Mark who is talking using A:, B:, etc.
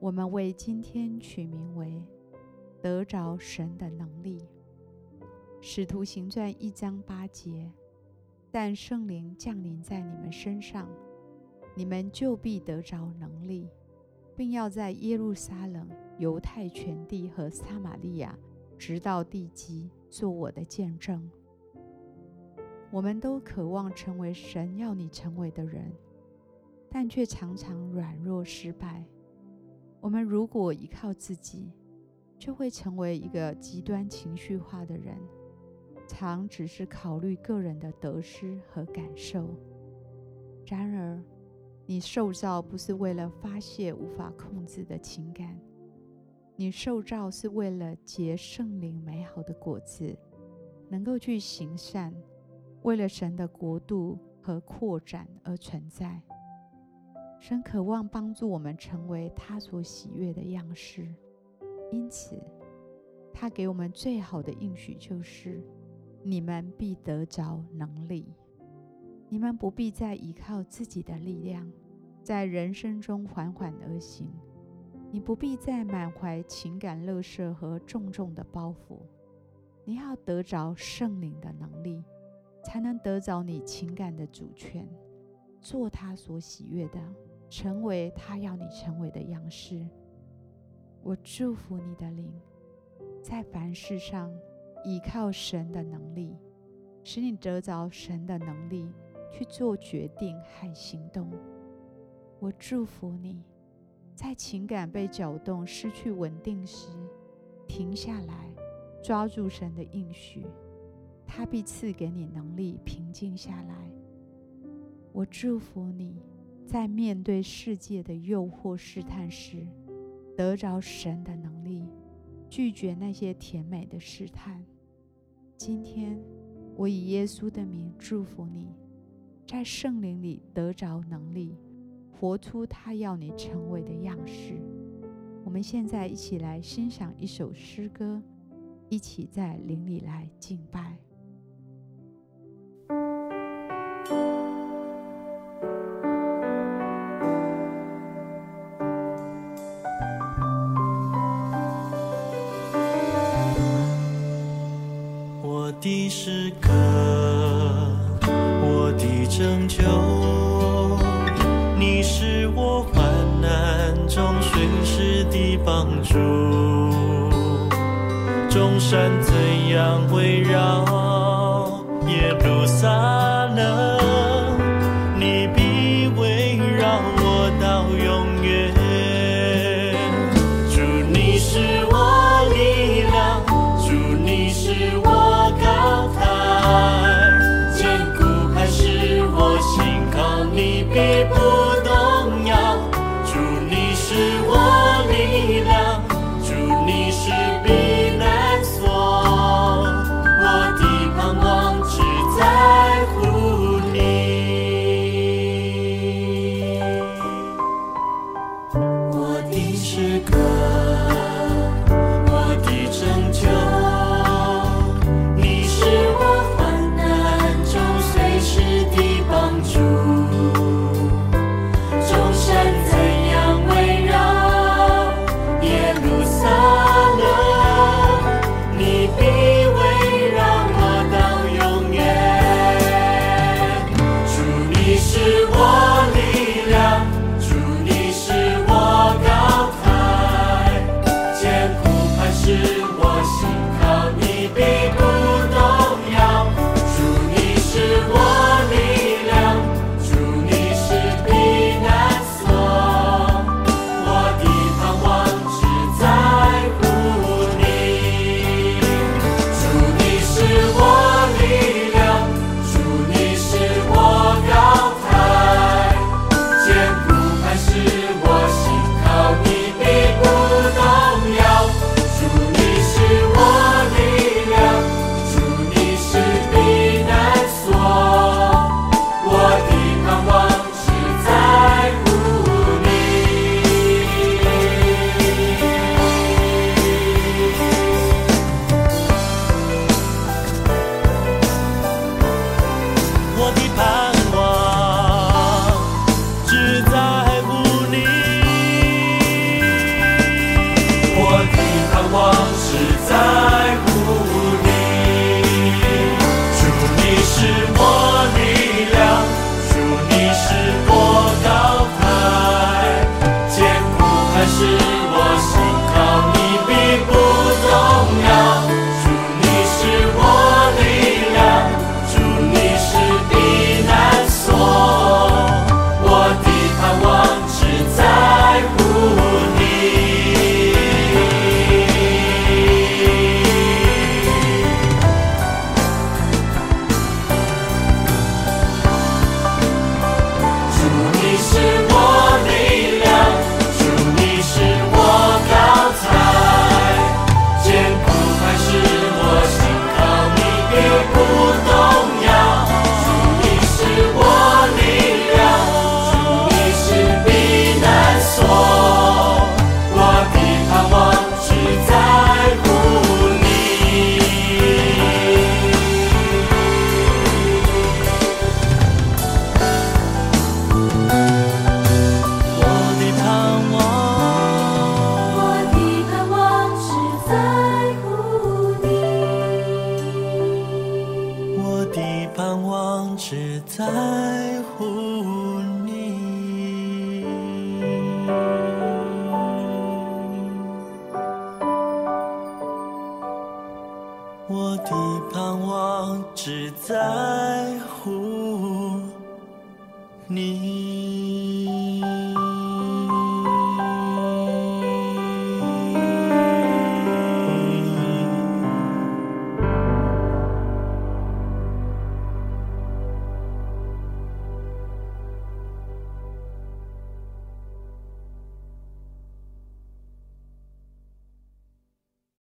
A: 我们为今天取名为“得着神的能力”。使徒行传一章八节，但圣灵降临在你们身上，你们就必得着能力，并要在耶路撒冷、犹太全地和撒玛利亚，直到地极，做我的见证。我们都渴望成为神要你成为的人，但却常常软弱失败。我们如果依靠自己，就会成为一个极端情绪化的人，常只是考虑个人的得失和感受。然而，你受造不是为了发泄无法控制的情感，你受造是为了结圣灵美好的果子，能够去行善，为了神的国度和扩展而存在。神渴望帮助我们成为他所喜悦的样式，因此，他给我们最好的应许就是：你们必得着能力，你们不必再依靠自己的力量，在人生中缓缓而行。你不必再满怀情感乐色和重重的包袱，你要得着圣灵的能力，才能得着你情感的主权，做他所喜悦的。成为他要你成为的样式。我祝福你的灵，在凡事上依靠神的能力，使你得着神的能力去做决定和行动。我祝福你，在情感被搅动、失去稳定时，停下来，抓住神的应许，他必赐给你能力平静下来。我祝福你。在面对世界的诱惑试探时，得着神的能力，拒绝那些甜美的试探。今天，我以耶稣的名祝福你，在圣灵里得着能力，活出他要你成为的样式。我们现在一起来欣赏一首诗歌，一起在灵里来敬拜。
B: 的诗歌，我的拯救，你是我患难中随时的帮助。众山怎样围绕耶路撒冷，盼望只在乎你，我的盼望只在乎你。